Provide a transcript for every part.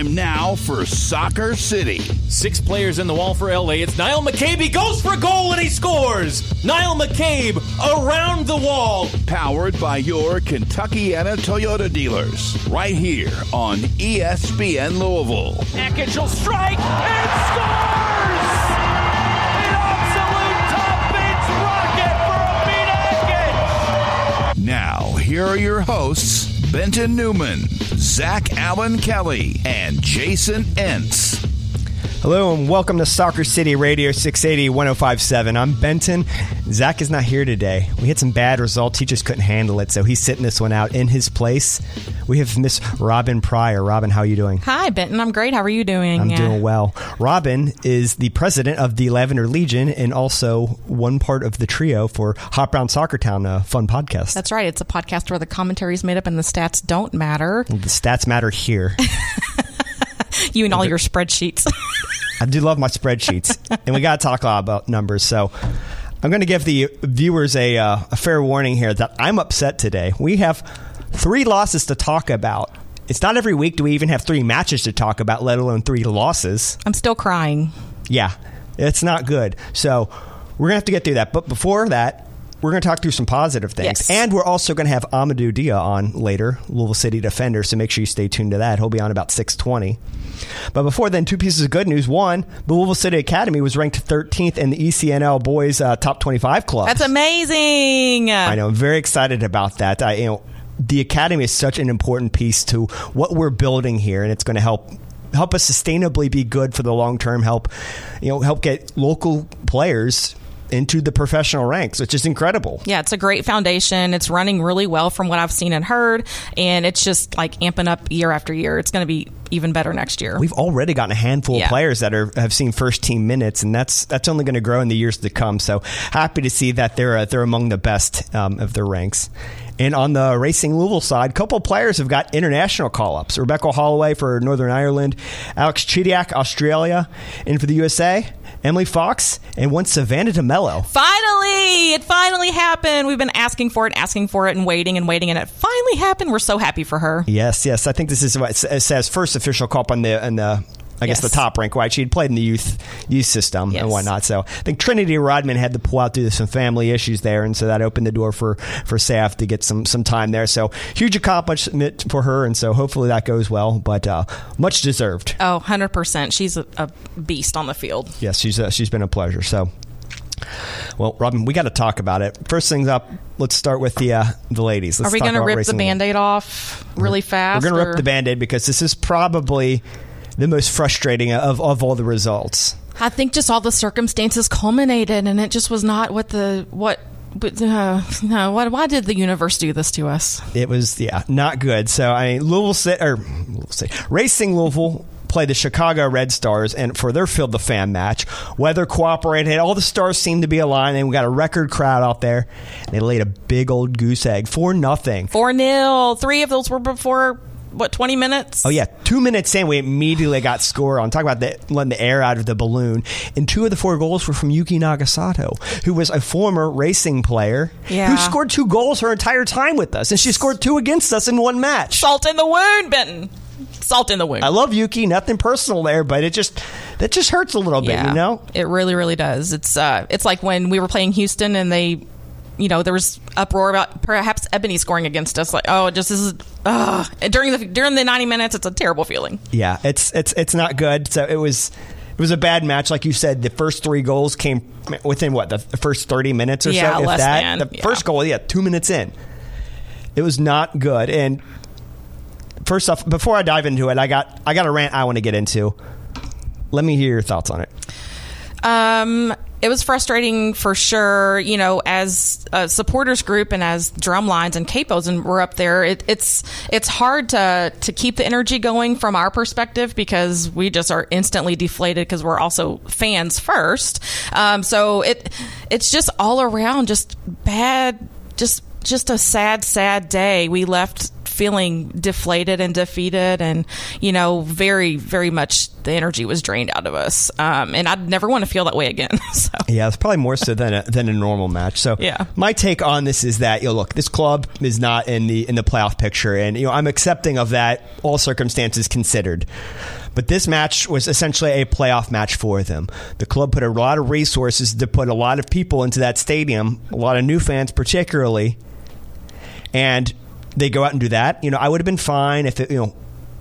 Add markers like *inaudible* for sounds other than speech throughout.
Time now for Soccer City. Six players in the wall for LA. It's Niall McCabe. He goes for a goal and he scores. Niall McCabe around the wall. Powered by your Kentuckiana Toyota dealers. Right here on ESPN Louisville. Atkins will strike and scores! An absolute top bench rocket for Abina Atkins! Now, here are your hosts Benton Newman, Zach Allen Kelly, and Jason Entz. Hello and welcome to Soccer City Radio 680 1057. I'm Benton. Zach is not here today. We had some bad results. He just couldn't handle it, so he's sitting this one out in his place. We have Miss Robin Pryor. Robin, how are you doing? Hi, Benton. I'm great. How are you doing? I'm doing well. Robin is the president of the Lavender Legion and also one part of the trio for Hot Brown Soccer Town, a fun podcast. That's right. It's a podcast where the commentary is made up and the stats don't matter. the stats matter here. *laughs* *laughs* You and all your spreadsheets. I do love my spreadsheets, *laughs* and we got to talk a lot about numbers. So I'm going to give the viewers a, uh, a fair warning here that I'm upset today. We have three losses to talk about. It's not every week do we even have three matches to talk about, let alone three losses. I'm still crying. Yeah, it's not good. So we're going to have to get through that. But before that, we're going to talk through some positive things. Yes. And we're also going to have Amadou Dia on later, Louisville City defender. So make sure you stay tuned to that. He'll be on about 620. But before then, two pieces of good news. One, the Louisville City Academy was ranked 13th in the ECNL Boys uh, Top 25 Club. That's amazing. I know. I'm very excited about that. I, you know, the academy is such an important piece to what we're building here, and it's going to help help us sustainably be good for the long term. Help, you know, help get local players into the professional ranks, which is incredible. Yeah, it's a great foundation. It's running really well from what I've seen and heard, and it's just like amping up year after year. It's going to be even better next year. We've already gotten a handful Yeah. of players that are have seen first team minutes, and that's that's only going to grow in the years to come. So happy to see that they're uh, they're among the best um, of their ranks. And on the Racing Louisville side, a couple of players have got international call ups. Rebecca Holloway for Northern Ireland, Alex Chidiac, Australia, and for the USA, Emily Fox, and one Savannah DeMello. Finally, it finally happened. We've been asking for it, asking for it, and waiting and waiting, and it finally happened. We're so happy for her. Yes, yes. I think this is what it says first official call up on the on the I guess Yes. the top rank. Right, she had played in the youth youth system Yes. and whatnot. So I think Trinity Rodman had to pull out due to some family issues there, and so that opened the door for for Saf to get some some time there. So huge accomplishment for her, and so hopefully that goes well. But uh, much deserved. Oh, 100%. She's a, a beast on the field. Yes, she's uh, she's been a pleasure. So. Well, Robin, we got to talk about it. First things up, let's start with the uh, the ladies. Let's Are we going to rip the band aid off really fast? We're going to rip the band aid because this is probably the most frustrating of, of all the results. I think just all the circumstances culminated, and it just was not what the what. But uh, *laughs* no, why, why did the universe do this to us? It was, yeah, not good. So, I mean, Louisville City, or Louisville City, Racing Louisville played the Chicago Red Stars and for their field the fan match. Weather cooperated. All the stars seemed to be aligned, and we got a record crowd out there. They laid a big old goose egg for nothing. Four 0 Three of those were before what twenty minutes? Oh yeah, two minutes in, we immediately got score on. Talk about the, letting the air out of the balloon. And two of the four goals were from Yuki Nagasato, who was a former racing player Yeah. who scored two goals her entire time with us, and she scored two against us in one match. Salt in the wound, Benton. Salt in the wound. I love Yuki, nothing personal there, but it just that just hurts a little bit, yeah, you know. it really, really does. It's uh, it's like when we were playing Houston and they. You know, there was uproar about perhaps Ebony scoring against us. Like, oh, just this is uh, during the during the ninety minutes. It's a terrible feeling. Yeah, it's it's it's not good. So it was it was a bad match, like you said. The first three goals came within what the first thirty minutes or Yeah, so. If less that, than, the yeah. first goal, yeah, two minutes in. It was not good. And first off, before I dive into it, I got I got a rant I want to get into. Let me hear your thoughts on it. Um, it was frustrating for sure. You know, as a supporters group and as drum lines and capos and we're up there, it, it's it's hard to to keep the energy going from our perspective because we just are instantly deflated because we're also fans first. Um, so it it's just all around just bad, just just a sad, sad day. We left feeling deflated and defeated, and you know, very, very much the energy was drained out of us. Um, and I'd never want to feel that way again. *laughs* so Yeah, it's probably more so than a, than a normal match. So Yeah. my take on this is that you know, look, this club is not in the in the playoff picture, and you know I'm accepting of that, all circumstances considered. But this match was essentially a playoff match for them. The club put a lot of resources to put a lot of people into that stadium, a lot of new fans particularly, and they go out and do that. You know, I would have been fine if it, you know,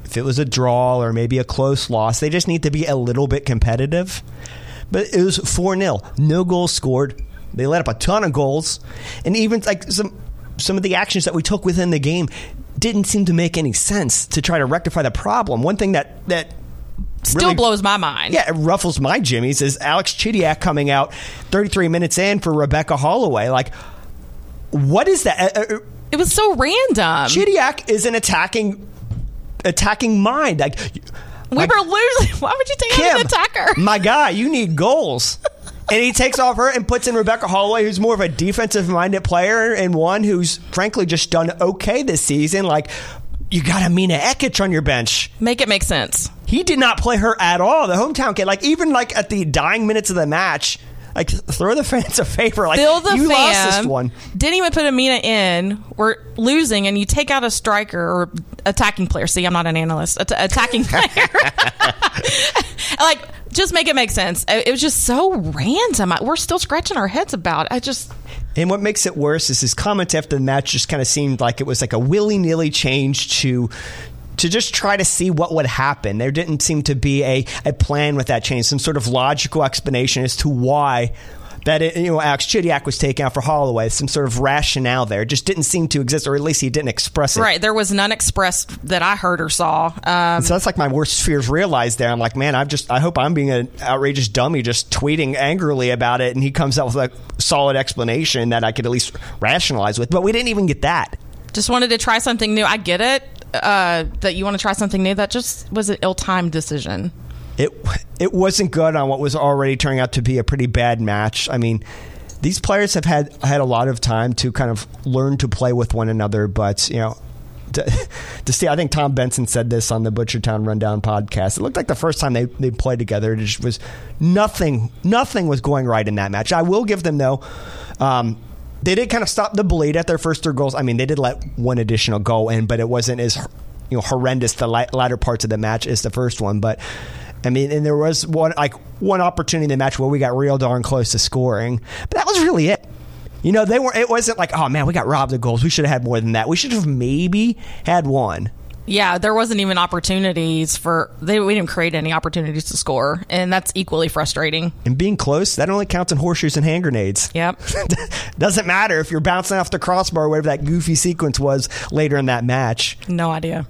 if it was a draw or maybe a close loss. They just need to be a little bit competitive. But it was 4 0. No goals scored. They let up a ton of goals. And even like some some of the actions that we took within the game didn't seem to make any sense to try to rectify the problem. One thing that that still really- blows my mind. yeah, it ruffles my jimmies is Alex Chidiac coming out 33 minutes in for Rebecca Holloway. Like, what is that? Uh, uh, It was so random. Chidiac is an attacking attacking mind. Like, we like, were losing. *laughs* Why would you take out an attacker? *laughs* my guy, you need goals. and he takes off her and puts in Rebecca Holloway, who's more of a defensive minded player and one who's frankly just done okay this season. Like, you got Amina Ekic on your bench. Make it make sense. He did not play her at all. The hometown kid, like even like at the dying minutes of the match, like throw the fans a favor. Like Bill the you fan lost this one. didn't even put Amina in. We're losing, and you take out a striker or attacking player. See, I'm not an analyst. At- attacking *laughs* player. *laughs* like, just make it make sense. It it was just so random. I- We're still scratching our heads about. it. I just And what makes it worse is his comments after the match just kind of seemed like it was like a willy nilly change to to just try to see what would happen. There didn't seem to be a, a plan with that change, some sort of logical explanation as to why that it, you know Alex Chidiac was taken out for Holloway, some sort of rationale there. It just didn't seem to exist, or at least he didn't express it. right. There was none expressed that I heard or saw. Um, So that's like my worst fears realized there. I'm like, man, I've just, I hope I'm being an outrageous dummy just tweeting angrily about it. And he comes out with a solid explanation that I could at least rationalize with. But we didn't even get that. just wanted to try something new. I get it uh, that you want to try something new. That just was an ill-timed decision. It, it wasn't good on what was already turning out to be a pretty bad match. I mean, these players have had had a lot of time to kind of learn to play with one another, but you know, to, to see, I think Tom Benson said this on the Butchertown Rundown podcast. It looked like the first time they, they played together, it just was nothing, nothing was going right in that match. I will give them though, um, they did kind of stop the bleed at their first three goals. I mean, they did let one additional goal in, but it wasn't as you know horrendous the latter parts of the match as the first one. But I mean, and there was one like one opportunity in the match where we got real darn close to scoring, but that was really it. You know, they were. It wasn't like, oh man, we got robbed of goals. We should have had more than that. We should have maybe had one. Yeah, there wasn't even opportunities for they. We didn't create any opportunities to score, and that's equally frustrating. And being close, that only counts in horseshoes and hand grenades. Yep. *laughs* Doesn't matter if you're bouncing off the crossbar, whatever that goofy sequence was later in that match. No idea.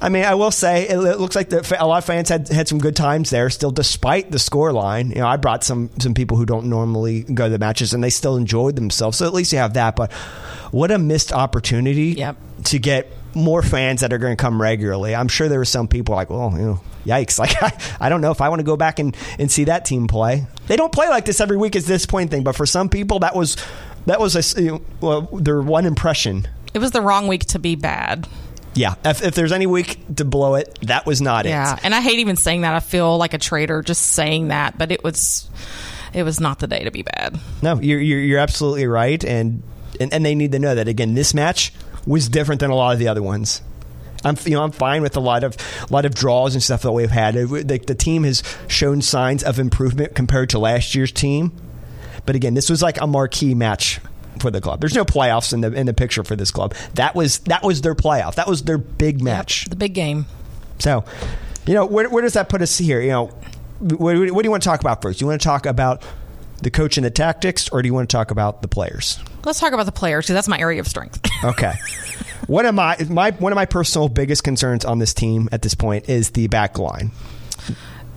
I mean, I will say it, looks like the, a lot of fans had had some good times there. Still, despite the score line, you know, I brought some some people who don't normally go to the matches, and they still enjoyed themselves. So at least you have that. But what a missed opportunity Yep. to get more fans that are going to come regularly. I'm sure there were some people like, well, you know, yikes! *laughs* Like I, I don't know if I want to go back and and see that team play. They don't play like this every week. Is this point thing? But for some people, that was that was a you know, well, their one impression. It was the wrong week to be bad. Yeah, if, if there's any week to blow it, that was not Yeah, it. Yeah, and I hate even saying that. I feel like a traitor just saying that, but it was, it was not the day to be bad. No, you're, you're you're absolutely right, and, and and they need to know that again. This match was different than a lot of the other ones. I'm you know I'm fine with a lot of a lot of draws and stuff that we've had. The, the team has shown signs of improvement compared to last year's team, but again, this was like a marquee match for the club. There's no playoffs in the in the picture for this club. That was that was their playoff. That was their big match. The big game. So, you know, where, where does that put us here? You know, what, what do you want to talk about first? You want to talk about the coach and the tactics, or do you want to talk about the players? Let's talk about the players because that's my area of strength. *laughs* Okay. one of my my one of my personal biggest concerns on this team at this point is the back line.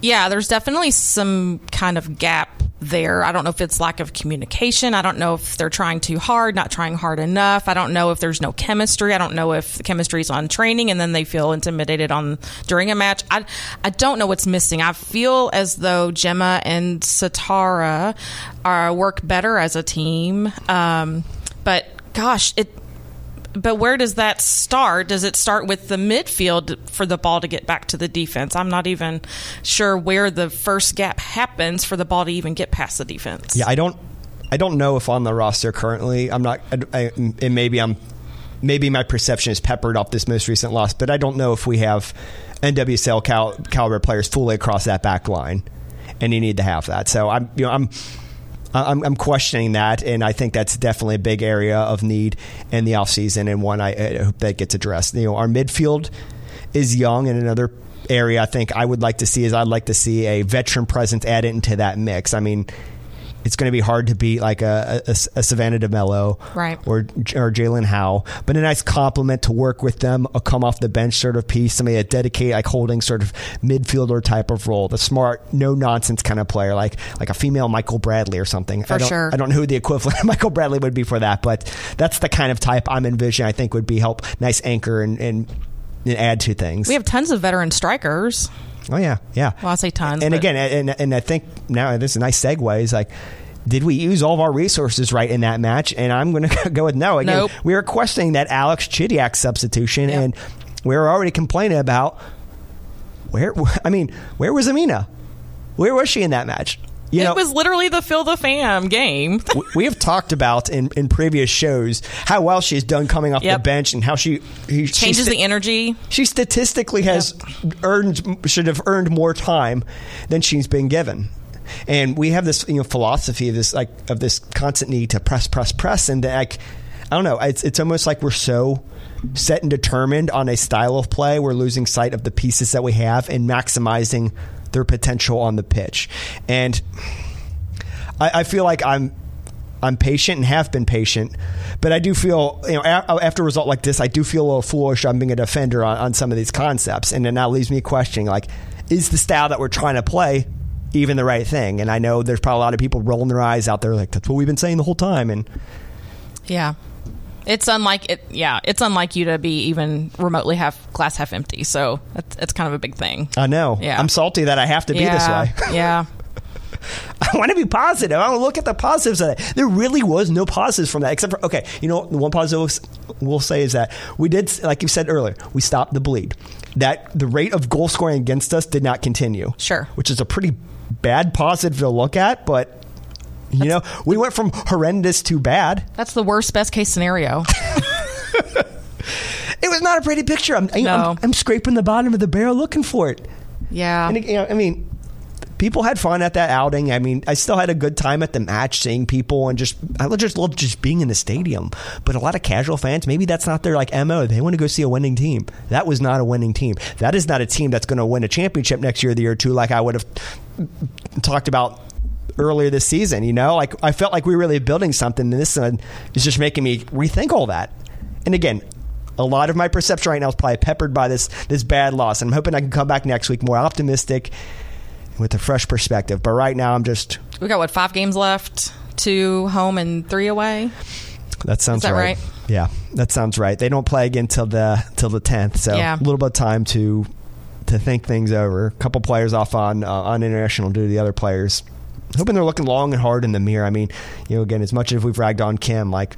yeah, there's definitely some kind of gap there. I don't know if it's lack of communication. I don't know if they're trying too hard, not trying hard enough. I don't know if there's no chemistry. I don't know if the chemistry is on training and then they feel intimidated on during a match. I I don't know what's missing. I feel as though Gemma and Satara are work better as a team. Um, but gosh, it but where does that start? Does it start with the midfield for the ball to get back to the defense? I'm not even sure where the first gap happens for the ball to even get past the defense. Yeah, I don't. I don't know if on the roster currently. I'm not. I, and maybe I'm. Maybe my perception is peppered off this most recent loss, but I don't know if we have NWSL cal- caliber players fully across that back line, and you need to have that. So I'm. You know, I'm. I'm, I'm questioning that, and I think that's definitely a big area of need in the offseason and one I, I hope that gets addressed. You know, our midfield is young, and another area I think I would like to see is I'd like to see a veteran presence added into that mix. I mean, it's going to be hard to beat like a, a, a Savannah DeMello right. or or Jaelin Howell, but a nice compliment to work with them, a come off the bench sort of piece, somebody that dedicate like holding sort of midfielder type of role, the smart, no nonsense kind of player, like like a female Michael Bradley or something. For I don't, sure. I don't know who the equivalent of *laughs* Michael Bradley would be for that, but that's the kind of type I'm envisioning. I think would be help nice anchor and, and, and add to things. We have tons of veteran strikers. Oh yeah, yeah. Well, I say tons. And again, and and I think now this is a nice segue. Is like, did we use all of our resources right in that match? And I'm going *laughs* to go with no. Again, Nope. we were questioning that Alex Chidiac substitution, Yep. and we were already complaining about where. *laughs* I mean, where was Amina? Where was she in that match? You it know, was literally the fill the fam game. *laughs* we- have talked about in, in previous shows how well she's done coming off the bench and how she he, Changes she the energy. she statistically has earned should have earned more time than she's been given. And we have this you know philosophy of this like of this constant need to press, press, press, and like I don't know, it's it's almost like we're so set and determined on a style of play, we're losing sight of the pieces that we have and maximizing their potential on the pitch. And I, I feel like I'm I'm patient and have been patient, but I do feel you know after a result like this, I do feel a little foolish. I'm being a defender on, on some of these concepts, and then that leaves me questioning like, is the style that we're trying to play even the right thing? And I know there's probably a lot of people rolling their eyes out there like that's what we've been saying the whole time, and Yeah. It's unlike it. Yeah, it's unlike you to be even remotely half glass half empty. So it's, it's kind of a big thing. I know Yeah. I'm salty that I have to be yeah, this way. *laughs* yeah. *laughs* I want to be positive. I want to look at the positives of it. There really was no positives from that, except for okay. You know, the one positive we'll say is that we did, like you said earlier, we stopped the bleed. That the rate of goal scoring against us did not continue. Sure. which is a pretty bad positive to look at, but. You know, we went from horrendous to bad. That's the worst best case scenario. *laughs* *laughs* It was not a pretty picture. I'm, you know, No. I'm, I'm scraping the bottom of the barrel looking for it. Yeah. And you know, I mean, people had fun at that outing. I mean, I still had a good time at the match, seeing people, and just I just love just being in the stadium. But a lot of casual fans, maybe that's not their like mo. They want to go see a winning team. That was not a winning team. That is not a team that's going to win a championship next year, the year or two, like I would have talked about earlier this season. You know, like I felt like we were really building something, and this is just making me rethink all that. And again. A lot of my perception right now is probably peppered by this this bad loss, and I'm hoping I can come back next week more optimistic with a fresh perspective. But right now, I'm just we got what five games left, two home and three away. that sounds that right. right? Yeah, that sounds right. They don't play again till the till the tenth, so Yeah. a little bit of time to to think things over. A couple players off on uh, on international due to the other players. Hoping they're looking long and hard in the mirror. I mean, you know, again, as much as we've ragged on Kim, like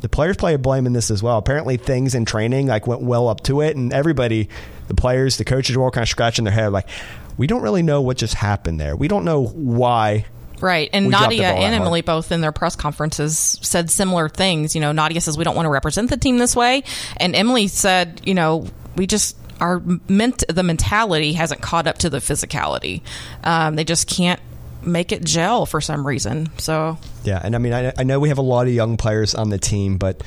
the players play a blame in this as well. Apparently, things in training like went well up to it, and everybody, the players, the coaches, were all kind of scratching their head, like we don't really know what just happened there. We don't know why Right. And Nadia and hard. Emily both in their press conferences said similar things. You know, Nadia says we don't want to represent the team this way. And Emily said, you know, we just our ment the mentality hasn't caught up to the physicality. Um, they just can't make it gel for some reason. So Yeah, and I mean, I, I know we have a lot of young players on the team, but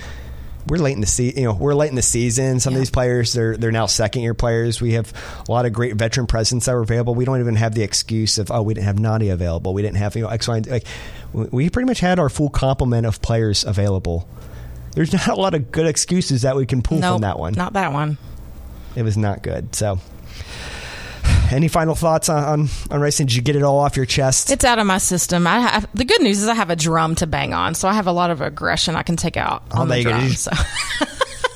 we're late in the se- You know, we're late in the season. Some of these players, they're they're now second year players. We have a lot of great veteran presence that were available. We don't even have the excuse of oh, we didn't have Nadia available. We didn't have you know X, Y, and like we- pretty much had our full complement of players available. There's *laughs* not a lot of good excuses that we can pull no, from that one. not that one. It was not good. So. Any final thoughts on, on, on racing? Did you get it all off your chest? It's out of my system. I have, the good news is I have a drum to bang on, so I have a lot of aggression I can take out Oh, on the drum. You- So. *laughs*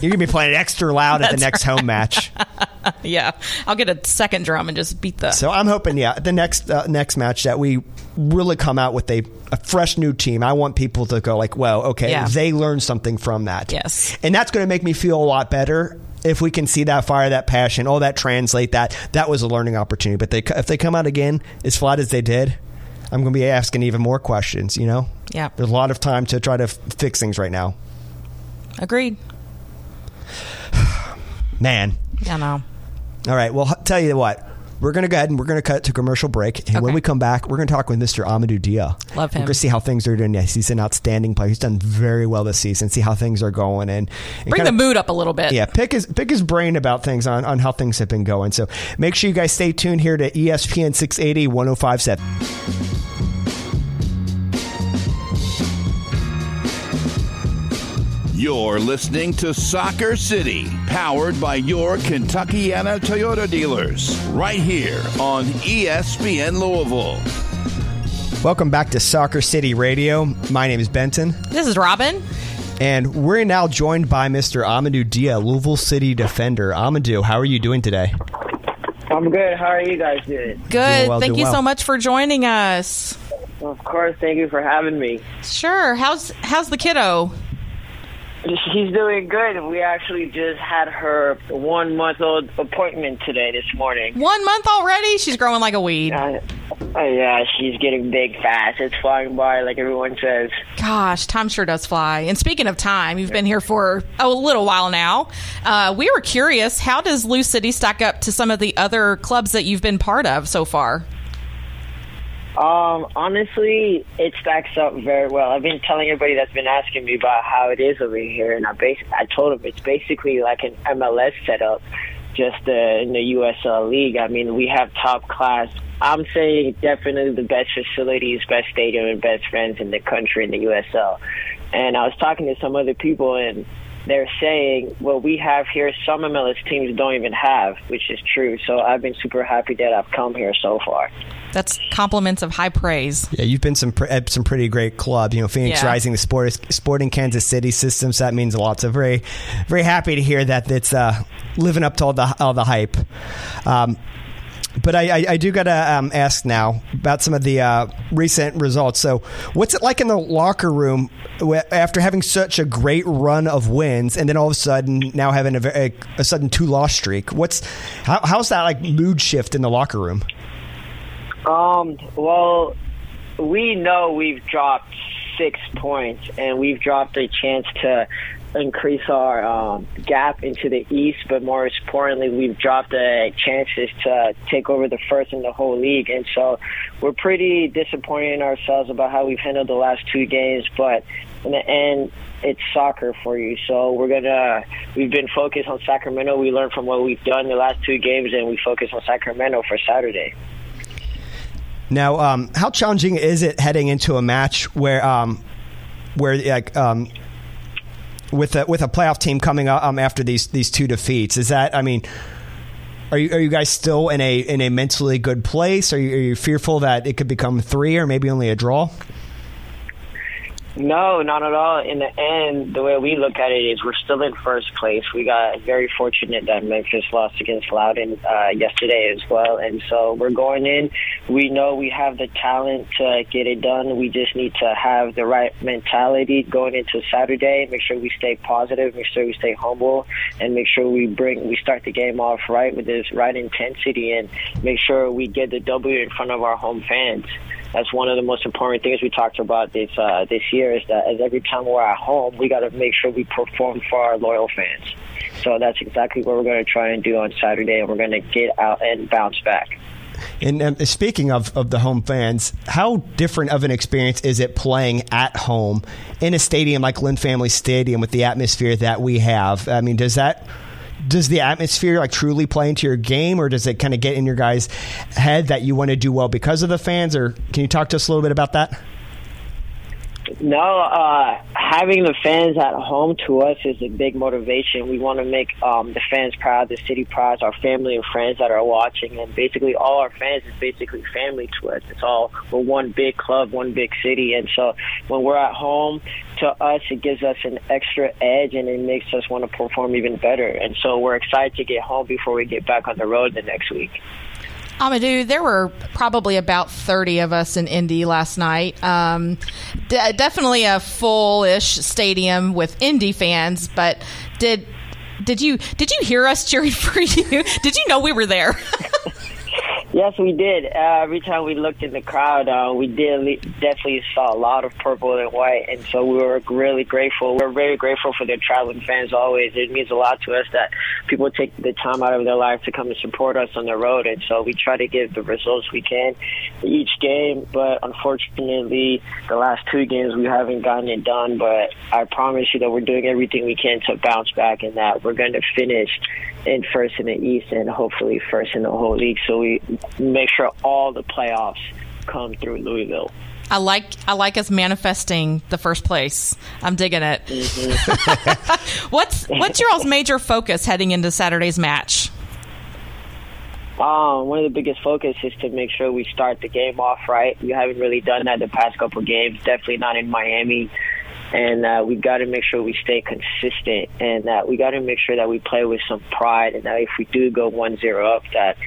You're gonna be playing extra loud at the next home match. *laughs* yeah, I'll get a second drum and just beat the. So I'm hoping, yeah, the next uh, next match that we really come out with a, a fresh new team. I want people to go like, well, okay, Yeah. they learned something from that. Yes. and that's going to make me feel a lot better. If we can see that fire, that passion, all that translate that, that was a learning opportunity. But they, if they come out again as flat as they did, I'm going to be asking even more questions. You know, Yeah. there's a lot of time to try to f- fix things right now. Agreed. *sighs* Man, I know. All right. Well, h- tell you what. We're going to go ahead and we're going to cut to commercial break. And when we come back, we're going to talk with Mr. Amadou Dia. Love him. We're going to see how things are doing. Yes, he's an outstanding player. He's done very well this season. See how things are going and, and Bring the mood up a little bit. Yeah, pick his pick his brain about things on, on how things have been going. So make sure you guys stay tuned here to ESPN 680 1057. You're listening to Soccer City, powered by your Kentuckiana Toyota dealers, right here on ESPN Louisville. Welcome back to Soccer City Radio. My name is Benton. This is Robin. And we're now joined by Mr. Amadou Dia, Louisville City defender. Amadou, how are you doing today? I'm good. How are you guys doing? Good. well, Thank doing you well. so much for joining us. Of course. Thank you for having me. Sure. How's how's the kiddo? She's doing good. We actually just had her one month old appointment today, this morning. One month already? She's growing like a weed. Uh, uh, yeah, she's getting big fast. It's flying by, like everyone says. Gosh, time sure does fly. And speaking of time, you've been here for a little while now. Uh, we were curious, how does Lou City stack up to some of the other clubs that you've been part of so far? Um, honestly, it stacks up very well. I've been telling everybody that's been asking me about how it is over here, and I bas- I told them it's basically like an MLS setup, just uh, in the USL League. I mean, we have top class. I'm saying definitely the best facilities, best stadium, and best friends in the country in the USL. And I was talking to some other people, and they're saying, well, we have here some MLS teams don't even have, which is true. So I've been super happy that I've come here so far. That's compliments of high praise. Yeah, you've been some at some pretty great clubs. You know, Phoenix Yeah. Rising, the sport, Sporting Kansas City systems. That means a lot. So very, very happy to hear that it's uh, living up to all the all the hype. Um, but I, I, I do got to um, ask now about some of the uh, recent results. So, what's it like in the locker room after having such a great run of wins, and then all of a sudden now having a, very, a sudden two loss streak? What's how, how's that like mood shift in the locker room? Um, well, we know we've dropped six points, and we've dropped a chance to increase our um, gap into the East. But more importantly, we've dropped the chances to take over the first in the whole league, and so we're pretty disappointed in ourselves about how we've handled the last two games. But in the end, it's soccer for you. So we're gonna. We've been focused on Sacramento. We learned from what we've done the last two games, and we focus on Sacramento for Saturday. Now, um, how challenging is it heading into a match where, um, where like, um, with a with a playoff team coming up um, after these these two defeats? Is that I mean, are you are you guys still in a in a mentally good place? Are you, are you fearful that it could become three or maybe only a draw? No, not at all. In the end, the way we look at it is we're still in first place. We got very fortunate that Memphis lost against Loudoun uh, yesterday as well, and so we're going in. We know we have the talent to get it done. We just need to have the right mentality going into Saturday. Make sure we stay positive. Make sure we stay humble, and make sure we bring we start the game off right with this right intensity, and make sure we get the W in front of our home fans that's one of the most important things we talked about this uh, this year is that as every time we're at home, we got to make sure we perform for our loyal fans. So that's exactly what we're going to try and do on Saturday, and we're going to get out and bounce back. And um, speaking of, of the home fans, how different of an experience is it playing at home in a stadium like Lynn Family Stadium with the atmosphere that we have? I mean, does that does the atmosphere like truly play into your game, or does it kind of get in your guys' head that you want to do well because of the fans? Or can you talk to us a little bit about that? No, uh, having the fans at home to us is a big motivation. We want to make um, the fans proud, the city proud, our family and friends that are watching, and basically all our fans is basically family to us. It's all we're one big club, one big city, and so when we're at home, to us it gives us an extra edge, and it makes us want to perform even better. And so we're excited to get home before we get back on the road the next week. Amadou, there were probably about 30 of us in Indy last night. Um, d- definitely a full-ish stadium with Indy fans, but did did you did you hear us cheering *laughs* for you? Did you know we were there? *laughs* Yes, we did. Uh, every time we looked in the crowd, uh, we did definitely saw a lot of purple and white, and so we were really grateful. We're very grateful for the traveling fans always. It means a lot to us that people take the time out of their life to come and support us on the road, and so we try to give the results we can each game. But unfortunately, the last two games we haven't gotten it done. But I promise you that we're doing everything we can to bounce back, and that we're going to finish in first in the East and hopefully first in the whole league. So we make sure all the playoffs come through Louisville. I like I like us manifesting the first place. I'm digging it. Mm-hmm. *laughs* what's what's your all's major focus heading into Saturday's match? Um, one of the biggest focus is to make sure we start the game off right. We haven't really done that the past couple games. Definitely not in Miami and uh, we got to make sure we stay consistent, and that we got to make sure that we play with some pride, and that if we do go one zero up, that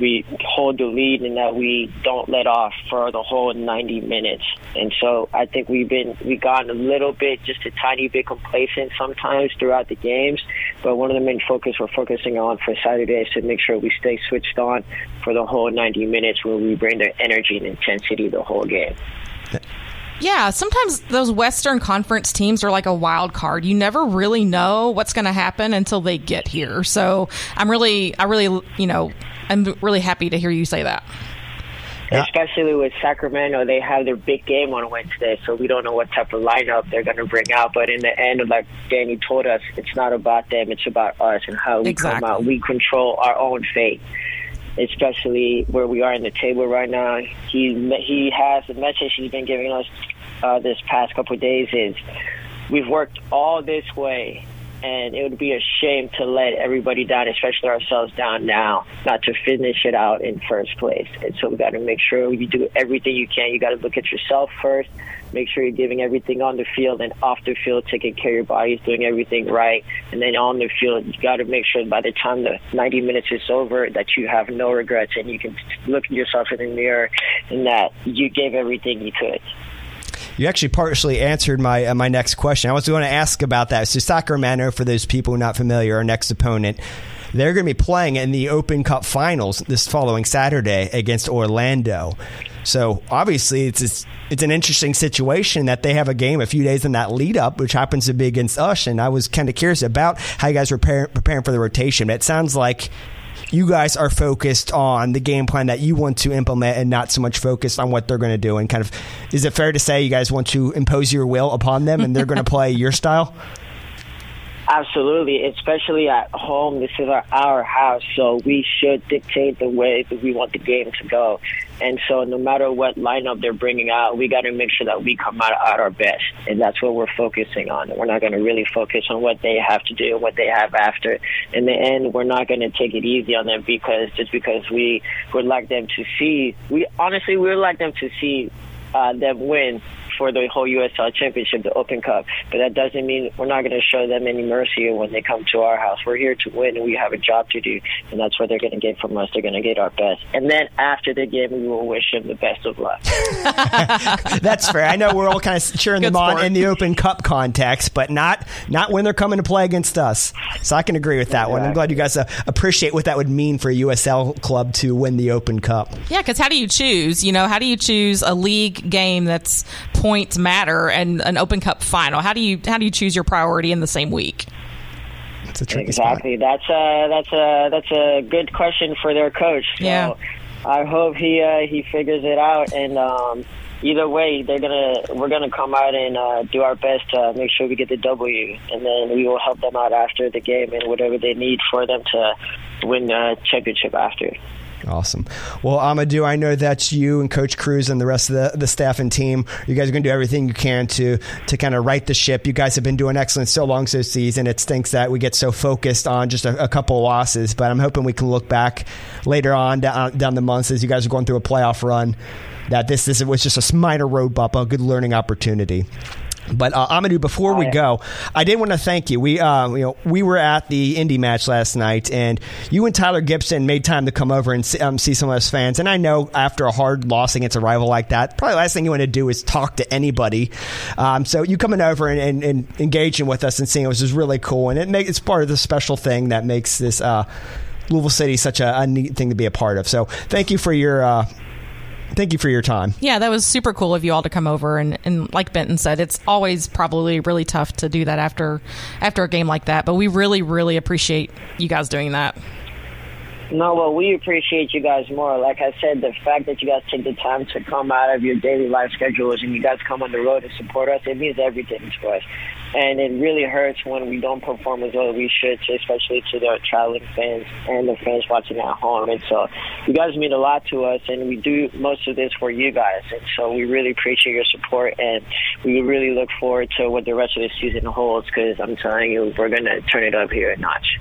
we hold the lead, and that we don't let off for the whole 90 minutes. And so I think we've been we've gotten a little bit, just a tiny bit complacent sometimes throughout the games. But one of the main focus we're focusing on for Saturday is to make sure we stay switched on for the whole 90 minutes, where we bring the energy and intensity the whole game. Yeah, sometimes those Western Conference teams are like a wild card. You never really know what's going to happen until they get here. So I'm really, I really, you know, I'm really happy to hear you say that. Especially with Sacramento, they have their big game on Wednesday, so we don't know what type of lineup they're going to bring out. But in the end, like Danny told us, it's not about them; it's about us and how we exactly. come out. We control our own fate especially where we are in the table right now. He he has the message he's been giving us uh, this past couple of days is we've worked all this way and it would be a shame to let everybody down, especially ourselves down now, not to finish it out in first place. And so we got to make sure you do everything you can. You got to look at yourself first, make sure you're giving everything on the field and off the field, taking care of your bodies, doing everything right. And then on the field, you got to make sure by the time the 90 minutes is over that you have no regrets and you can look at yourself in the mirror and that you gave everything you could. You actually partially answered my uh, my next question. I was going to ask about that. So Sacramento, for those people not familiar, our next opponent, they're going to be playing in the Open Cup Finals this following Saturday against Orlando. So obviously, it's, it's it's an interesting situation that they have a game a few days in that lead up, which happens to be against us. And I was kind of curious about how you guys were preparing for the rotation. It sounds like you guys are focused on the game plan that you want to implement and not so much focused on what they're going to do. And kind of, is it fair to say you guys want to impose your will upon them and they're going *laughs* to play your style? Absolutely, especially at home. This is our, our house, so we should dictate the way that we want the game to go. And so, no matter what lineup they're bringing out, we got to make sure that we come out at our best, and that's what we're focusing on. We're not going to really focus on what they have to do what they have after. In the end, we're not going to take it easy on them because just because we would like them to see, we honestly we would like them to see uh, them win for the whole USL Championship, the Open Cup. But that doesn't mean we're not going to show them any mercy when they come to our house. We're here to win, and we have a job to do, and that's what they're going to get from us. They're going to get our best, and then after the game, we will wish them the best of luck. *laughs* that's fair. I know we're all kind of cheering Good them sport. on in the Open Cup context, but not not when they're coming to play against us. So I can agree with that exactly. one. I'm glad you guys uh, appreciate what that would mean for a USL club to win the Open Cup. Yeah, because how do you choose? You know, how do you choose a league game that's points matter and an Open Cup final? How do you how do you choose your priority in the same week? That's exactly. Spot. That's a that's a that's a good question for their coach. So yeah. I hope he uh, he figures it out and. Um, either way, they're gonna we're gonna come out and uh, do our best to make sure we get the W, and then we will help them out after the game and whatever they need for them to win the championship after. Awesome. Well, Amadou, I know that's you and Coach Cruz and the rest of the, the staff and team. You guys are going to do everything you can to to kind of right the ship. You guys have been doing excellent so long this season. It stinks that we get so focused on just a, a couple losses, but I'm hoping we can look back later on down, uh, down the months as you guys are going through a playoff run that this, this was just a minor road bump, a good learning opportunity. But uh, Amadou, before we go, I did want to thank you. We, uh, you know, we were at the Indy match last night, and you and Tyler Gibson made time to come over and see, um, see some of us fans. And I know after a hard loss against a rival like that, probably the last thing you want to do is talk to anybody. Um, so you coming over and, and, and, engaging with us and seeing us is really cool, and it make, it's part of the special thing that makes this. Uh, Louisville City such a, a, neat thing to be a part of. So thank you for your uh, thank you for your time. Yeah, that was super cool of you all to come over and, and like Benton said, it's always probably really tough to do that after after a game like that. But we really, really appreciate you guys doing that. No, well, we appreciate you guys more. Like I said, the fact that you guys take the time to come out of your daily life schedules and you guys come on the road to support us, it means everything to us. And it really hurts when we don't perform as well as we should, especially to the traveling fans and the fans watching at home. And so you guys mean a lot to us, and we do most of this for you guys. And so we really appreciate your support, and we really look forward to what the rest of the season holds because I'm telling you, we're going to turn it up here a notch.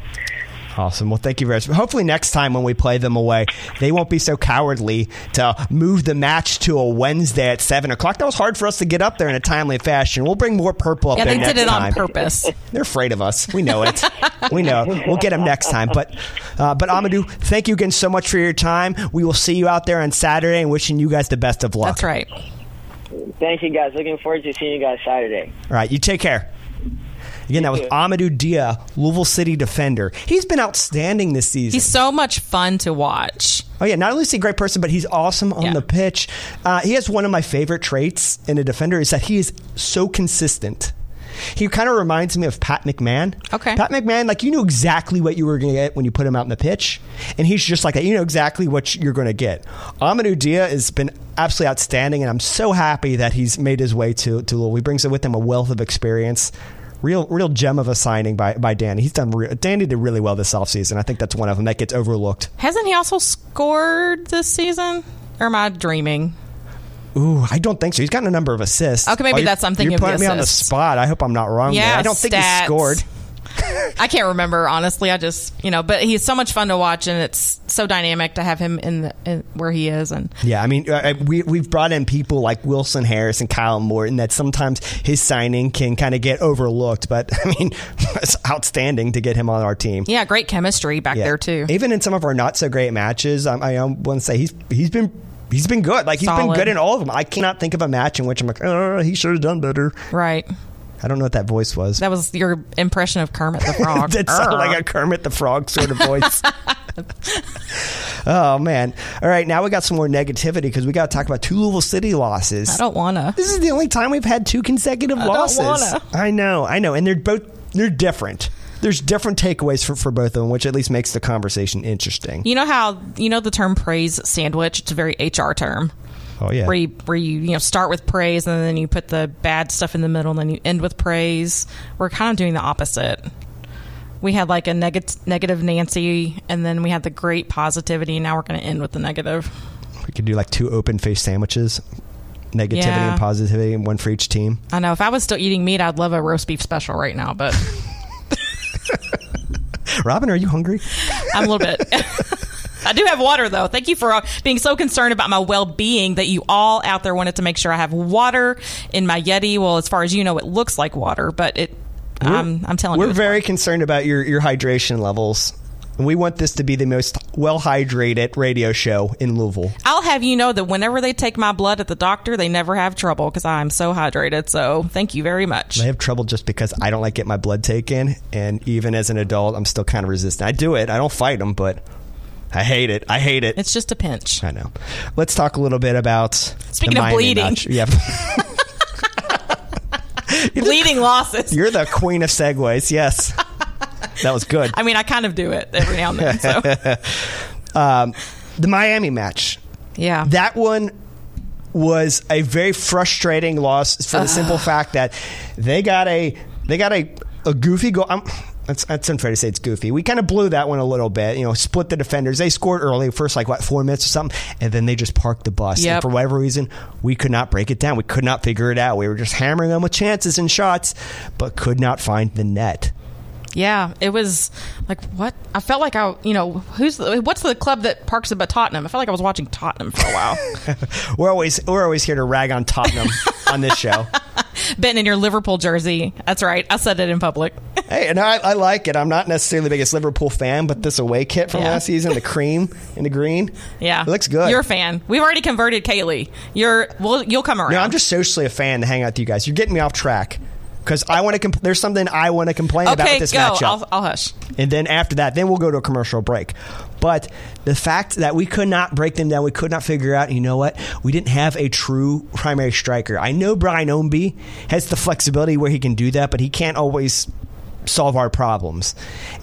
Awesome. Well, thank you very much. Hopefully, next time when we play them away, they won't be so cowardly to move the match to a Wednesday at seven o'clock. That was hard for us to get up there in a timely fashion. We'll bring more purple up yeah, there. they did it time. on purpose. They're afraid of us. We know it. we know. We'll get them next time. But, uh, but Amadou, thank you again so much for your time. We will see you out there on Saturday, and wishing you guys the best of luck. That's right. Thank you, guys. Looking forward to seeing you guys Saturday. All right. You take care. Again, that was Amadou Dia, Louisville City defender. He's been outstanding this season. He's so much fun to watch. Oh yeah, not only is he a great person, but he's awesome on Yeah. the pitch. Uh, he has one of my favorite traits in a defender is that he is so consistent. He kind of reminds me of Pat McMahon. Okay. Pat McMahon, like you knew exactly what you were going to get when you put him out in the pitch, and he's just like that. You know exactly what you're going to get. Amadou Dia has been absolutely outstanding, and I'm so happy that he's made his way to to Louisville. He brings with him a wealth of experience. Real, real gem of a signing by, by Danny. He's done. Re- Danny did really well this offseason. I think that's one of them that gets overlooked. Hasn't he also scored this season? Or am I dreaming? Ooh, I don't think so. He's gotten a number of assists. Okay, maybe you- that's something You're the putting me on the spot. I hope I'm not wrong. there. Yeah, I don't think he scored. I can't remember honestly. I just you know, but he's so much fun to watch, and it's so dynamic to have him in, the, in where he is. And Yeah, I mean, uh, we we've brought in people like Wilson Harris and Kyle Morton that sometimes his signing can kind of get overlooked. But *laughs* I mean, it's outstanding to get him on our team. yeah, great chemistry back Yeah. there too. Even in some of our not so great matches, um, I um, want to say he's he's been. He's been good. Like he's been good in all of them. I cannot think of a match in which I'm like, oh, he should have done better. Right. I don't know what that voice was. That was your impression of Kermit the *laughs* Frog. that sounded like a Kermit the Frog sort of voice. *laughs* oh man! All right, now we got some more negativity because we got to talk about two Louisville City losses. I don't wanna. This is the only time we've had two consecutive don't losses. wanna. I know, I know, and they're both they're different. There's different takeaways for, for both of them, which at least makes the conversation interesting. You know how you know the term praise sandwich? It's a very HR term. Oh yeah, Where you, where you you know start with praise and then you put the bad stuff in the middle and then you end with praise. We're kind of doing the opposite. We had like a negative negative Nancy, and then we had the great positivity. And now we're going to end with the negative. we could do like two open face sandwiches, negativity Yeah. and positivity, and one for each team. I know if I was still eating meat, I'd love a roast beef special right now, but *laughs* Robin, are you hungry? I'm a little bit. *laughs* I do have water though. Thank you for uh, being so concerned about my well-being that you all out there wanted to make sure I have water in my Yeti. Well, as far as you know, it looks like water, but it. I'm, I'm telling you. We're you, it's very concerned about your, your hydration levels. We want this to be the most well hydrated radio show in Louisville. I'll have you know that whenever they take my blood at the doctor, they never have trouble because I'm so hydrated. So thank you very much. I have trouble just because I don't like get my blood taken, and even as an adult, I'm still kind of resistant. I do it. I don't fight them, but I hate it. I hate it. It's just a pinch. I know. Let's talk a little bit about Speaking the of bleeding. match. Yeah, *laughs* Bleeding losses. you're the queen of segues. Yes, that was good. I mean, I kind of do it every now and then. So *laughs* Um, the Miami match. yeah, That one was a very frustrating loss for the simple fact that they got a they got a, a goofy goal. I'm, That's, that's unfair to say it's goofy. We kind of blew that one a little bit. You know, split the defenders. They scored early, first like what four minutes or something, and then they just parked the bus. And for whatever reason, we could not break it down. We could not figure it out. We were just hammering them with chances and shots, but could not find the net. Yeah, it was like what I felt like I, you know, who's the, what's the club that parks about Tottenham? I felt like I was watching Tottenham for a while. *laughs* We're always we're always here to rag on Tottenham *laughs* on this show. Ben in your Liverpool jersey. That's right. I said it in public. *laughs* Hey, and I, I like it. I'm not necessarily the biggest Liverpool fan, but this away kit from Yeah. last season, the cream and the green, Yeah, it looks good. You're a fan. We've already converted Kaylee. You're well. You'll come around. No, I'm just socially a fan to hang out with you guys. You're getting me off track because I want to. Compl- there's something I want to complain about with this Go. matchup. I'll, I'll hush. And then after that, then we'll go to a commercial break. But the fact that we could not break them down, we could not figure out, you know what? We didn't have a true primary striker. I know Brian Ownby has the flexibility where he can do that, but he can't always solve our problems.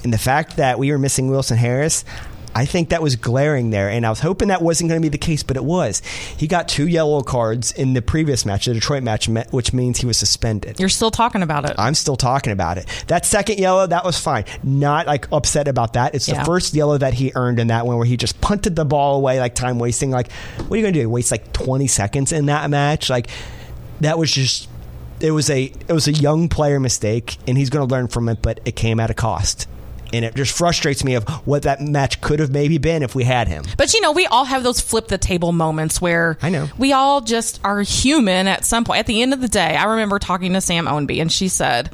And the fact that we were missing Wilson Harris, I think that was glaring there, and I was hoping that wasn't going to be the case, but it was. He got two yellow cards in the previous match, the Detroit match, which means he was suspended. You're still talking about it. I'm still talking about it. That second yellow, that was fine. Not like upset about that. It's the first yellow that he earned in that one where he just punted the ball away, like time wasting. Like, what are you going to do? Waste like 20 seconds in that match? Like, that was just. It was a it was a young player mistake, and he's going to learn from it. But it came at a cost, and it just frustrates me of what that match could have maybe been if we had him. But you know, we all have those flip the table moments where I know. we all just are human at some point. At the end of the day, I remember talking to Sam Ownby, and she said,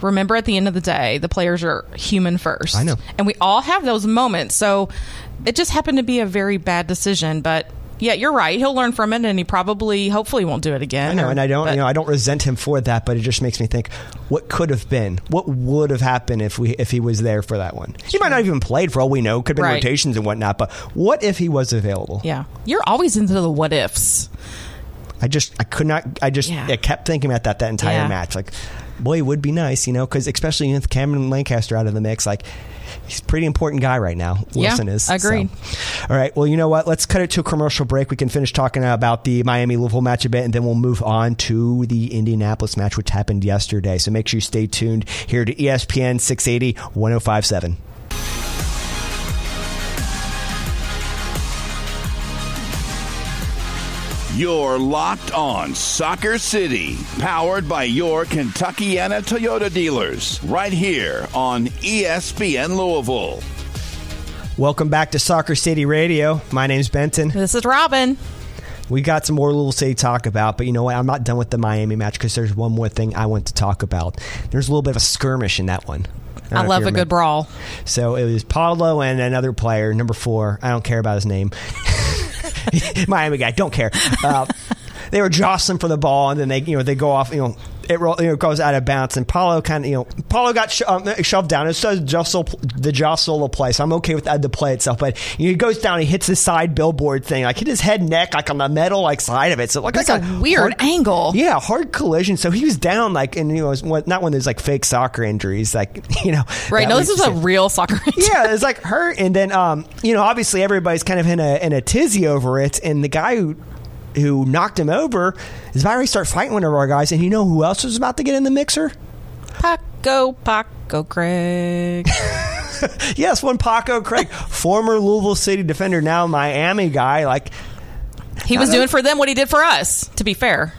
"Remember, at the end of the day, the players are human first. I know. and we all have those moments. So it just happened to be a very bad decision, but." Yeah, you're right. He'll learn from it, and he probably, hopefully, won't do it again. I know, or- and I don't, but- you know, I don't resent him for that, but it just makes me think, what could have been, what would have happened if we, if he was there for that one? He might not even played for all we know. Could have been Right. rotations and whatnot, but what if he was available? Yeah, you're always into the what ifs. I just, I could not, I just, Yeah. I kept thinking about that that entire Yeah. match. Like, boy, it would be nice, you know, because especially with Cameron Lancaster out of the mix, like. He's a pretty important guy right now. Yeah, Wilson is. agreed. So. All right. Well, you know what? Let's cut it to a commercial break. We can finish talking about the Miami Louisville match a bit, and then we'll move on to the Indianapolis match, which happened yesterday. So make sure you stay tuned here to ESPN 680 1057. You're locked on Soccer City, powered by your Kentuckiana Toyota dealers, right here on ESPN Louisville. Welcome back to Soccer City Radio. My name's Benton. This is Robin. We got some more Louisville City to talk about, but you know what? I'm not done with the Miami match because there's one more thing I want to talk about. There's a little bit of a skirmish in that one. don't I love you a good brawl. So it was Paolo and another player, number four. I don't care about his name. *laughs* Miami guy, don't care. Uh, they were jostling for the ball, and then they, you know, they go off. You know, it roll, you know, goes out of bounds, and Paolo kind of, you know, Paolo got sho- um, shoved down. It says jostle the jostle play, so I'm okay with that, the play itself. But you know, he goes down, he hits the side billboard thing, like hit his head, neck, like on the metal like side of it. So That's like a weird angle. Yeah, hard collision. So he was down, like, and you know, it was one- not one of those like fake soccer injuries, like *laughs* you know. Right. No, this is a real soccer. yeah, it's like hurt, and then um, you know, obviously everybody's kind of in a in a tizzy over it, and the guy who who knocked him over is about to start fighting one of our guys, and you know who else was about to get in the mixer? Paco, Paco Craig. *laughs* Yes, one Paco Craig, *laughs* former Louisville City defender, now Miami guy. Like, He was doing for them what he did for us, to be fair.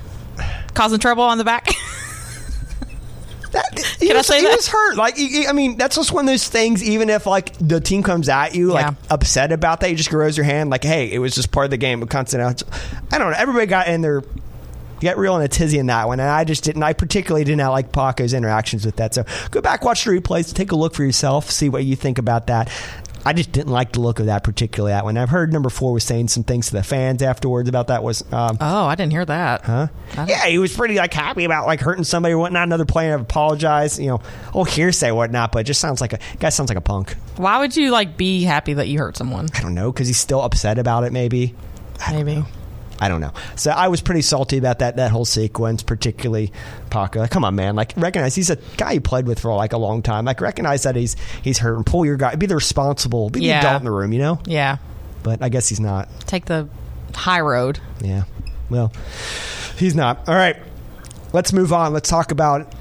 Causing trouble on the back. *laughs* That, Can I was, say he that? was hurt. Like, he- he- I mean, that's just one of those things. Even if like the team comes at you, like Yeah. upset about that, you just raise your hand, like, "Hey, it was just part of the game." But constant, I don't know. Everybody got in their get real in a tizzy in that one, and I just didn't. I particularly did not like Paco's interactions with that. So go back, watch the replays, take a look for yourself, see what you think about that. I just didn't like the look of that particularly that one. I've heard number four was saying some things to the fans afterwards about that. Was um, oh, I didn't hear that. Huh? Yeah, he was pretty like happy about like hurting somebody or whatnot. Another player have apologized, you know, oh hearsay whatnot, but it just sounds like a guy sounds like a punk. Why would you like be happy that you hurt someone? I don't know because he's still upset about it. Maybe Maybe. I don't know. So I was pretty salty about that that whole sequence, particularly Paco. Like, come on, man! Like recognize he's a guy you played with for like a long time. Like recognize that he's he's hurt and pull your guy. Be the responsible. Be Yeah. the adult in the room, you know. Yeah. But I guess he's not. Take the high road. Yeah. Well, he's not. All right. Let's move on. Let's talk about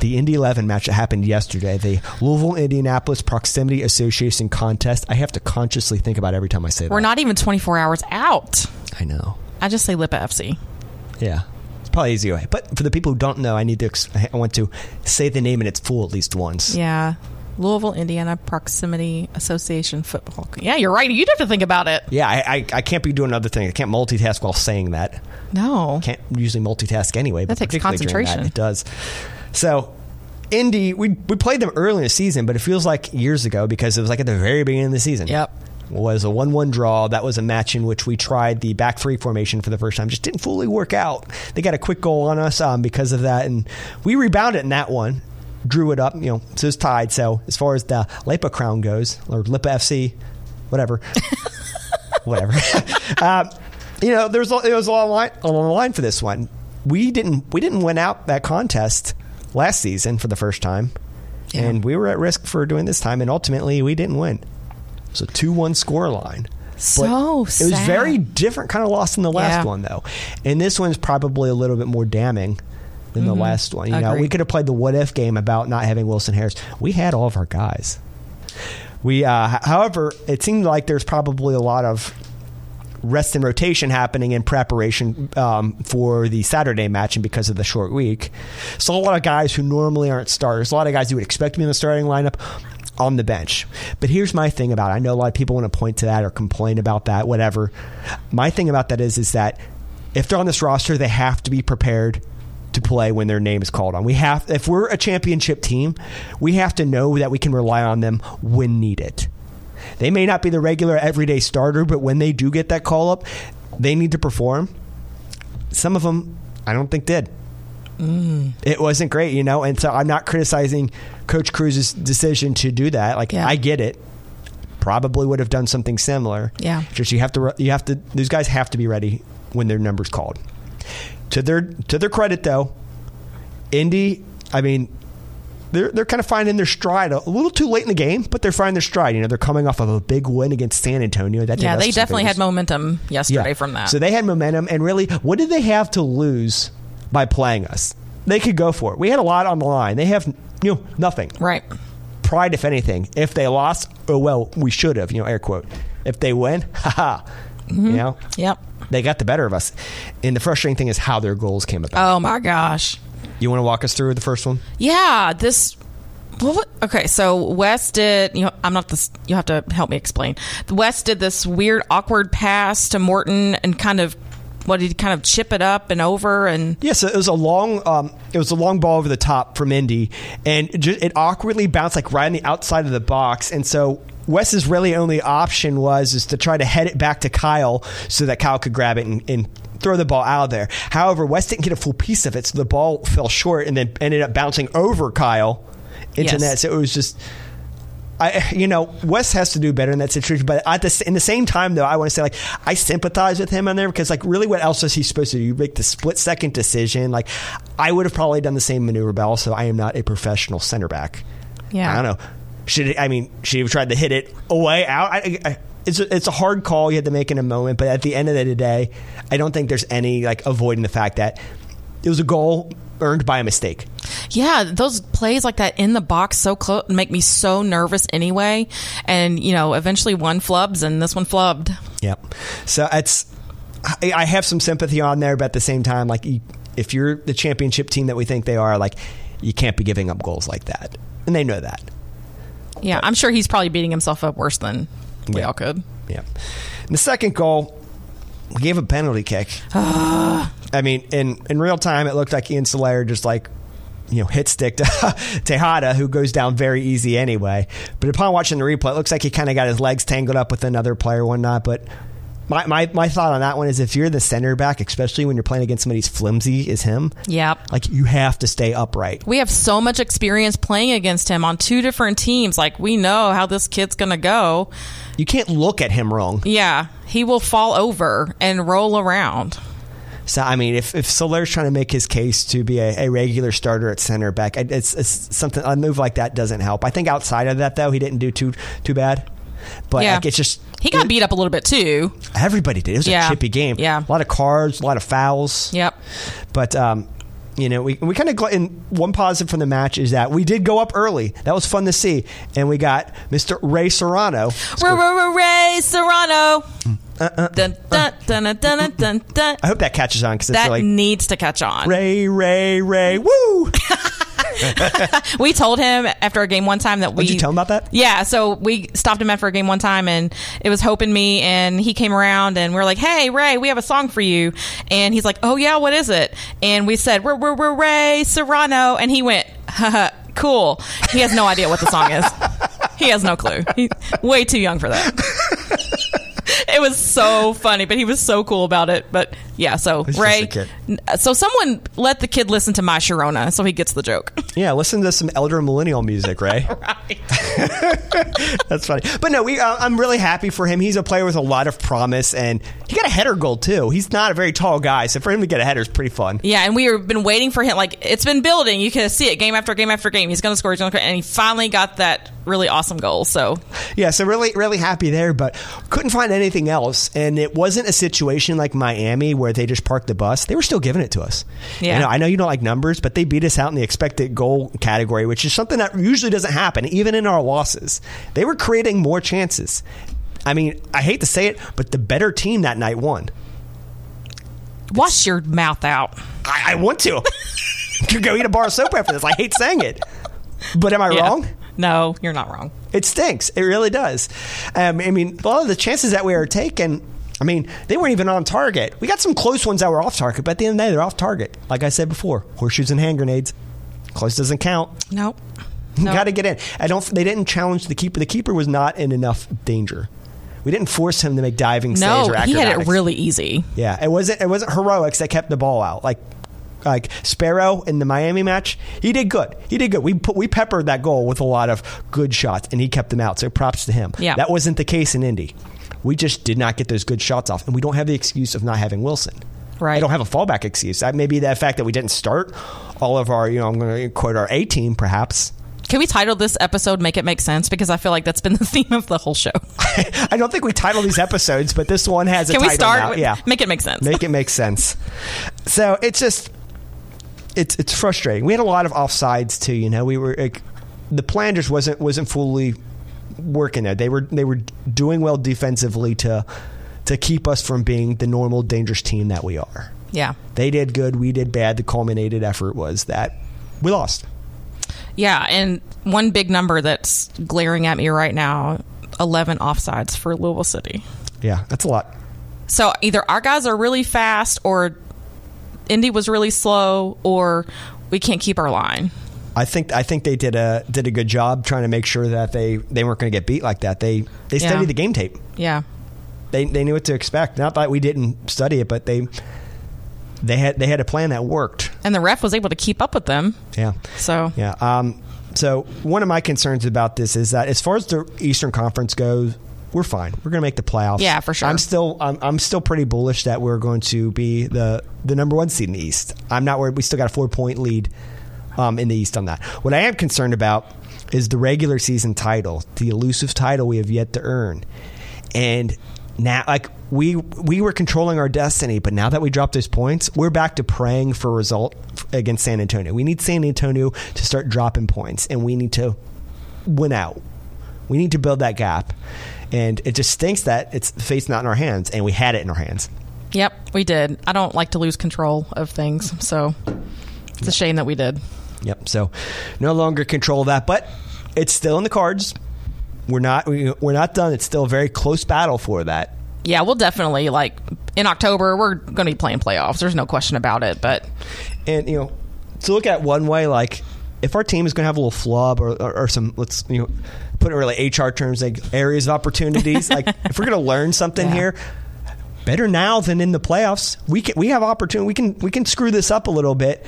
the Indy 11 match that happened yesterday, the Louisville Indianapolis Proximity Association contest. I have to consciously think about every time I say that. We're not even 24 hours out. I know. I just say Lipa FC. Yeah. It's probably easier way. But for the people who don't know, I need to. ex- I want to say the name in its full at least once. Yeah. Louisville, Indiana Proximity Association Football. Yeah, you're right. You'd have to think about it. Yeah, I, I, I can't be doing other things. I can't multitask while saying that. No. Can't usually multitask anyway. That takes concentration. That, it does. So, Indy, we we played them early in the season, but it feels like years ago because it was like at the very beginning of the season. Yep. Was a one-one draw. That was a match in which we tried the back three formation for the first time. Just didn't fully work out. They got a quick goal on us um, because of that, and we rebounded in that one. Drew it up, you know, so it's tied. So as far as the Lipa Crown goes, or Lipa FC, whatever, *laughs* whatever. um, *laughs* you know, there's there was a lot line, a lot of line for this one. We didn't we didn't win out that contest last season for the first time, and we were at risk for doing this time, and ultimately we didn't win. It's a two one score line. So it was sad. very different kind of loss than the last Yeah. one though, and this one's probably a little bit more damning than the last one. You know, we Mm-hmm. Agreed. could have played the what if game about not having Wilson Harris. We had all of our guys. We, uh, h- however, it seemed like there's probably a lot of rest and rotation happening in preparation um, for the Saturday match, and because of the short week, so a lot of guys who normally aren't starters, a lot of guys you would expect to be in the starting lineup. On the bench. But here's my thing about it. I know a lot of people want to point to that or complain about that, whatever. My thing about that is is that if they're on this roster, they have to be prepared to play when their name is called on. We have if we're a championship team, we have to know that we can rely on them when needed. They may not be the regular everyday starter, but when they do get that call up, they need to perform. Some of them I don't think did. It wasn't great, you know, and so I'm not criticizing Coach Cruz's decision to do that. Like Yeah. I get it. Probably would have done something similar. Yeah. Just you have to you have to these guys have to be ready when their number's called. To their to their credit though, Indy, I mean, they're they're kind of finding their stride a little too late in the game, but they're finding their stride. You know, they're coming off of a big win against San Antonio. That Yeah, they definitely favors. had momentum yesterday from that. So they had momentum, and really, what did they have to lose by playing us? They could go for it. We had a lot on the line. They have you know nothing. right. Pride, if anything. If they lost, oh well, we should have. You know, air quote. If they win, *laughs* haha. Mm-hmm. You know, Yep. they got the better of us. And the frustrating thing is how their goals came about. Oh my gosh. You want to walk us through the first one? Yeah, this. Well, okay, so West did. You know, I'm not this. You have to help me explain. West did this weird, awkward pass to Morton and kind of what did he kind of chip it up and over and Yes, it was a long, um, it was a long ball over the top from Indy, and it, just, it awkwardly bounced like right on the outside of the box, and so Wes's really only option was is to try to head it back to Kyle so that Kyle could grab it and, and throw the ball out of there. However, Wes didn't get a full piece of it, so the ball fell short and then ended up bouncing over Kyle into Yes. net. So it was just. I, you know, Wes has to do better in that situation. But at the, in the same time, though, I want to say, like, I sympathize with him on there because, like, really, what else is he supposed to do? You make the split second decision. Like, I would have probably done the same maneuver, but also, I am not a professional center back. Yeah. I don't know. Should it, I mean, should he have tried to hit it away out? I, I, it's a, it's a hard call you had to make in a moment, but at the end of the day, I don't think there's any like avoiding the fact that it was a goal earned by a mistake. Yeah, those plays like that in the box so close make me so nervous anyway. And you know, eventually one flubs and this one flubbed. Yep. So it's I, I have some sympathy on there, but at the same time, like if you're the championship team that we think they are, like you can't be giving up goals like that, and they know that. Yeah, I'm sure he's probably beating himself up worse than we Yeah. all could. Yeah. And the second goal, gave a penalty kick. *sighs* I mean, in in real time, it looked like Ian Solaire just like you know hit stick to *laughs* Tejada, who goes down very easy anyway. But upon watching the replay, it looks like he kind of got his legs tangled up with another player, whatnot. But my, my my thought on that one is if you're the center back, especially when you're playing against somebody as flimsy as him, Yep. like you have to stay upright. We have so much experience playing against him on two different teams. Like we know how this kid's going to go. You can't look at him wrong. Yeah, he will fall over and roll around. So I mean, if if Solaire's trying to make his case to be a, a regular starter at center back, it's, it's something a move like that doesn't help. I think outside of that though, he didn't do too too bad. But Yeah. like, it's just He got beat up a little bit too. everybody did. It was Yeah. a chippy game. Yeah. a lot of cards, a lot of fouls. Yep. But um, you know, we we kind of gl- and one positive from the match is that we did go up early. That was fun to see, and we got Mr. Ray Serrano. Ray, Serrano. I hope that catches on because it's That really needs to catch on. Ray, Ray, Ray. *laughs* Woo! *laughs* We told him after a game one time that we. Did you tell him about that? Yeah, so we stopped him after a game one time, and it was Hope and me, and he came around, and we are like, "Hey, Ray, we have a song for you," and he's like, "Oh yeah, what is it?" And we said, "We're we're, we're Ray Serrano," and he went, "Cool." He has no idea what the song is. *laughs* He has no clue. He's way too young for that. *laughs* *laughs* It was so funny, but he was so cool about it. But yeah, so He's Ray, so someone let the kid listen to My Sharona, so he gets the joke. *laughs* Yeah, listen to some elder millennial music, Ray. *laughs* right. That's funny. But no, we. Uh, I'm really happy for him. He's a player with a lot of promise, and he got a header goal too. He's not a very tall guy, so for him to get a header is pretty fun. Yeah, and we have been waiting for him. Like it's been building. You can see it game after game after game. He's going to score. He's going to, and he finally got that really awesome goal. So Yeah, so really, really happy there, but couldn't find anything else. And it wasn't a situation like Miami where they just parked the bus. They were still giving it to us. Yeah. Know, I know you don't like numbers, but they beat us out in the expected goal category, which is something that usually doesn't happen, even in our losses. They were creating more chances. I mean, I hate to say it, but the better team that night won. wash your mouth out. I, I want to. *laughs* Could go eat a bar of soap after this. I hate saying it. But am I Yeah. wrong? No, you're not wrong. It stinks. It really does. Um, I mean, a lot of the chances that we were taking, I mean, they weren't even on target. We got some close ones that were off target, but at the end of the day, they're off target. Like I said before, horseshoes and hand grenades. Close doesn't count. Nope. You No. got to get in. I don't. They didn't challenge the keeper. The keeper was not in enough danger. We didn't force him to make diving saves No, or he had it really easy. Yeah, it wasn't. It wasn't heroics that kept the ball out. Like, like Sparrow in the Miami match, he did good. He did good. We put, we peppered that goal with a lot of good shots, and he kept them out. So props to him. Yeah. that wasn't the case in Indy. We just did not get those good shots off, and we don't have the excuse of not having Wilson. Right. I don't have a fallback excuse. That may be the fact that we didn't start all of our. You know, I'm going to quote our A team, perhaps. Can we title this episode "Make It Make Sense"? Because I feel like that's been *laughs* the theme of the whole show. *laughs* I don't think we title these episodes, but this one has a Can we start? now. with Yeah, Make it make sense. make it make sense. So it's just it's it's frustrating. We had a lot of offsides too. You know, we were like, the plan just wasn't wasn't fully working there. They were they were doing well defensively to to keep us from being the normal dangerous team that we are. yeah. They did good, we did bad. The culminated effort was that we lost. Yeah, and one big number that's glaring at me right now: eleven offsides for Louisville City. Yeah, that's a lot. So either our guys are really fast, or Indy was really slow, or we can't keep our line. I think I think they did a did a good job trying to make sure that they, they weren't going to get beat like that. They they Yeah. studied the game tape. Yeah, they they knew what to expect. Not that we didn't study it, but they they had they had a plan that worked. and the ref was able to keep up with them. Yeah, So yeah. Um, so one of my concerns about this is that as far as the Eastern Conference goes, we're fine. We're going to make the playoffs. Yeah, for sure. I'm still I'm, I'm still pretty bullish that we're going to be the the number one seed in the East. I'm not worried. We still got a four point lead um, in the East on that. What I am concerned about is the regular season title, the elusive title we have yet to earn, and now like we we were controlling our destiny, but now that we dropped those points, we're back to praying for a result against San Antonio. We need San Antonio to start dropping points, and we need to win out. We need to build that gap. And it just stinks that it's the fate's not in our hands, and we had it in our hands. Yep, we did. I don't like to lose control of things, so it's a shame that we did. Yep. So no longer control that, but it's still in the cards. We're not we, we're not done. It's still a very close battle for that. Yeah, we'll definitely like in October we're going to be playing playoffs. There's no question about it. But And you know, to look at one way, like if our team is going to have a little flub or, or, or some, let's you know, put it in really HR terms, like areas of opportunities. *laughs* like if we're going to learn something Yeah. here, better now than in the playoffs. We can we have opportunity. We can we can screw this up a little bit,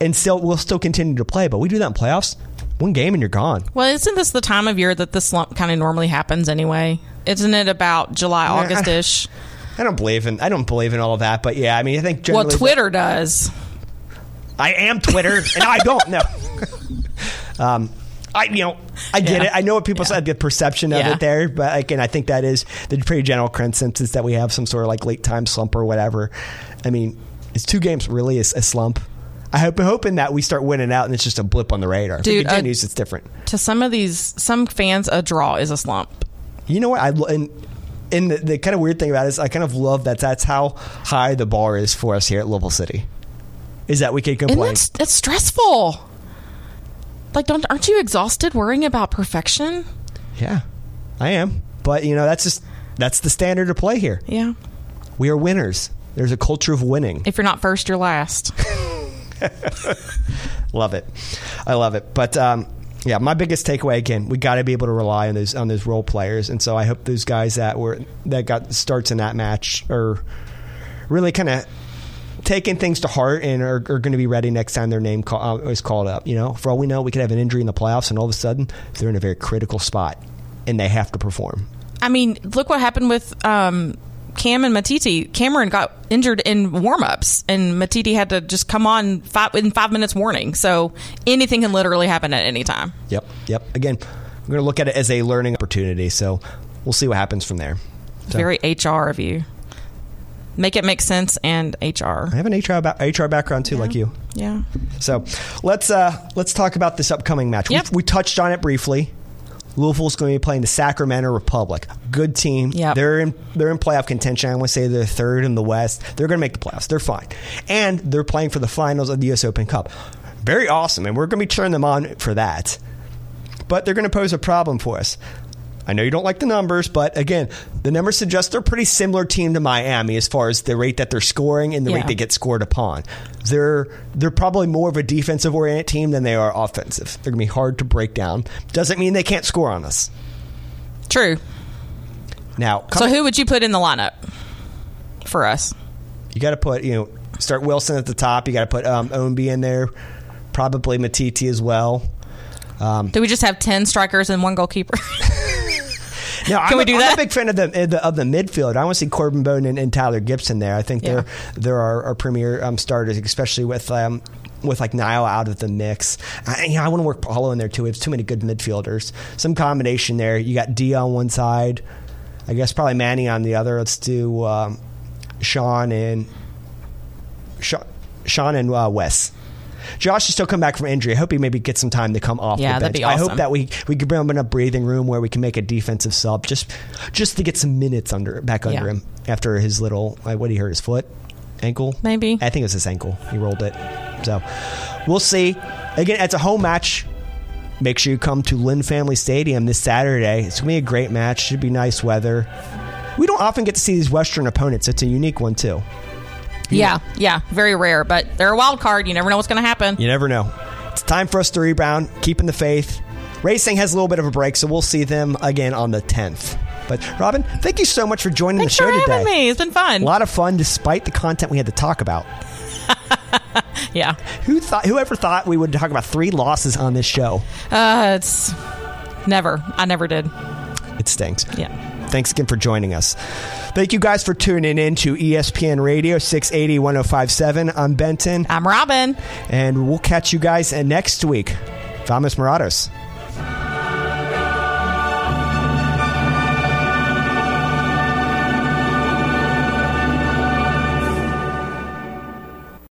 and still we'll still continue to play. But we do that in playoffs. One game and you're gone. well, isn't this the time of year that the slump kind of normally happens anyway? Isn't it about July, Yeah. August ish? *laughs* I don't believe in I don't believe in all of that, but yeah, I mean I think Well, Twitter does. I am Twitter, and I don't know. *laughs* um, I you know I get Yeah. it. I know what people Yeah. said the perception of Yeah. it there, but again, I think that is the pretty general consensus that we have some sort of like late time slump or whatever. I mean, is two games really a, a slump? I hope hoping that we start winning out and it's just a blip on the radar. If it Dude, uh, continues, it's different. To some of these, some fans, a draw is a slump. You know what? I and and the, the kind of weird thing about it is I kind of love that that's how high the bar is for us here at Louisville City. Is that we can And complain? that's that's stressful. Like, don't aren't you exhausted worrying about perfection? Yeah, I am. But you know, that's just that's the standard to play here. Yeah. We are winners. There's a culture of winning. If you're not first, you're last. *laughs* *laughs* Love it. I love it. But um, yeah, my biggest takeaway again, we got to be able to rely on those on those role players, and so I hope those guys that were that got starts in that match are really kind of taking things to heart and are, are going to be ready next time their name call, uh, is called up. You know, for all we know, we could have an injury in the playoffs, and all of a sudden they're in a very critical spot, and they have to perform. I mean, look what happened with um, Cam and Matiti. Cameron got injured in warm-ups, and Matiti had to just come on five, in five minutes warning. So anything can literally happen at any time. Yep, yep. Again, we're going to look at it as a learning opportunity. So we'll see what happens from there. So- Very HR of you. Make it make sense and HR. I have an HR ba- HR background too, like you. Yeah. So let's uh, let's talk about this upcoming match. Yep. We, we touched on it briefly. Louisville's going to be playing the Sacramento Republic. Good team. Yep. They're in they're in playoff contention. I want to say they're third in the West. They're going to make the playoffs. They're fine, and they're playing for the finals of the U.S. Open Cup. Very awesome, and we're going to be cheering them on for that. But they're going to pose a problem for us. I know you don't like the numbers, but again, the numbers suggest they're a pretty similar team to Miami as far as the rate that they're scoring and the Yeah. rate they get scored upon. They're they're probably more of a defensive oriented team than they are offensive. They're gonna be hard to break down. Doesn't mean they can't score on us. True. Now, So who would you put in the lineup for us? you got to put you know start Wilson at the top. You got to put um, Ownby in there, probably Matiti as well. Do we just have ten strikers and one goalkeeper? *laughs* No, I'm Can we a- do I'm that? a big fan of the of the, of the midfield. I want to see Corben Bone and, and Tyler Gibson there. I think they're they're our, our premier um, starters, especially with um, with like Niall out of the mix. I, you know, I want to work Paolo in there too. We have too many good midfielders. Some combination there. You got D on one side. I guess probably Manny on the other. Let's do um, Sean and Sean, Sean and uh, Wes. Josh is still come back from injury. I hope he maybe gets some time to come off Yeah, the that'd bench. be I hope that we we could bring him in a breathing room where we can make a defensive sub just just to get some minutes under back under Yeah. him after his little like, what did he hurt his foot ankle? Maybe. I think it was his ankle. He rolled it. So we'll see. Again it's a home match. Make sure you come to Lynn Family Stadium this Saturday. It's gonna be a great match. Should be nice weather. We don't often get to see these Western opponents. It's a unique one too yeah, yeah, very rare, but they're a wild card. You never know what's going to happen. You never know. It's time for us to rebound, keeping the faith. Racing has a little bit of a break, so we'll see them again on the 10th. But Robin, thank you so much for joining Thanks the show for having today. me. It's been fun. A lot of fun despite the content we had to talk about. *laughs* Yeah, Who thought whoever thought we would talk about three losses on this show? uh, it's never. I never did. It stinks. Yeah. Thanks again for joining us. Thank you guys for tuning in to ESPN Radio 680 1057. I'm Benton, I'm Robin. and we'll catch you guys next week. Vamos Morados.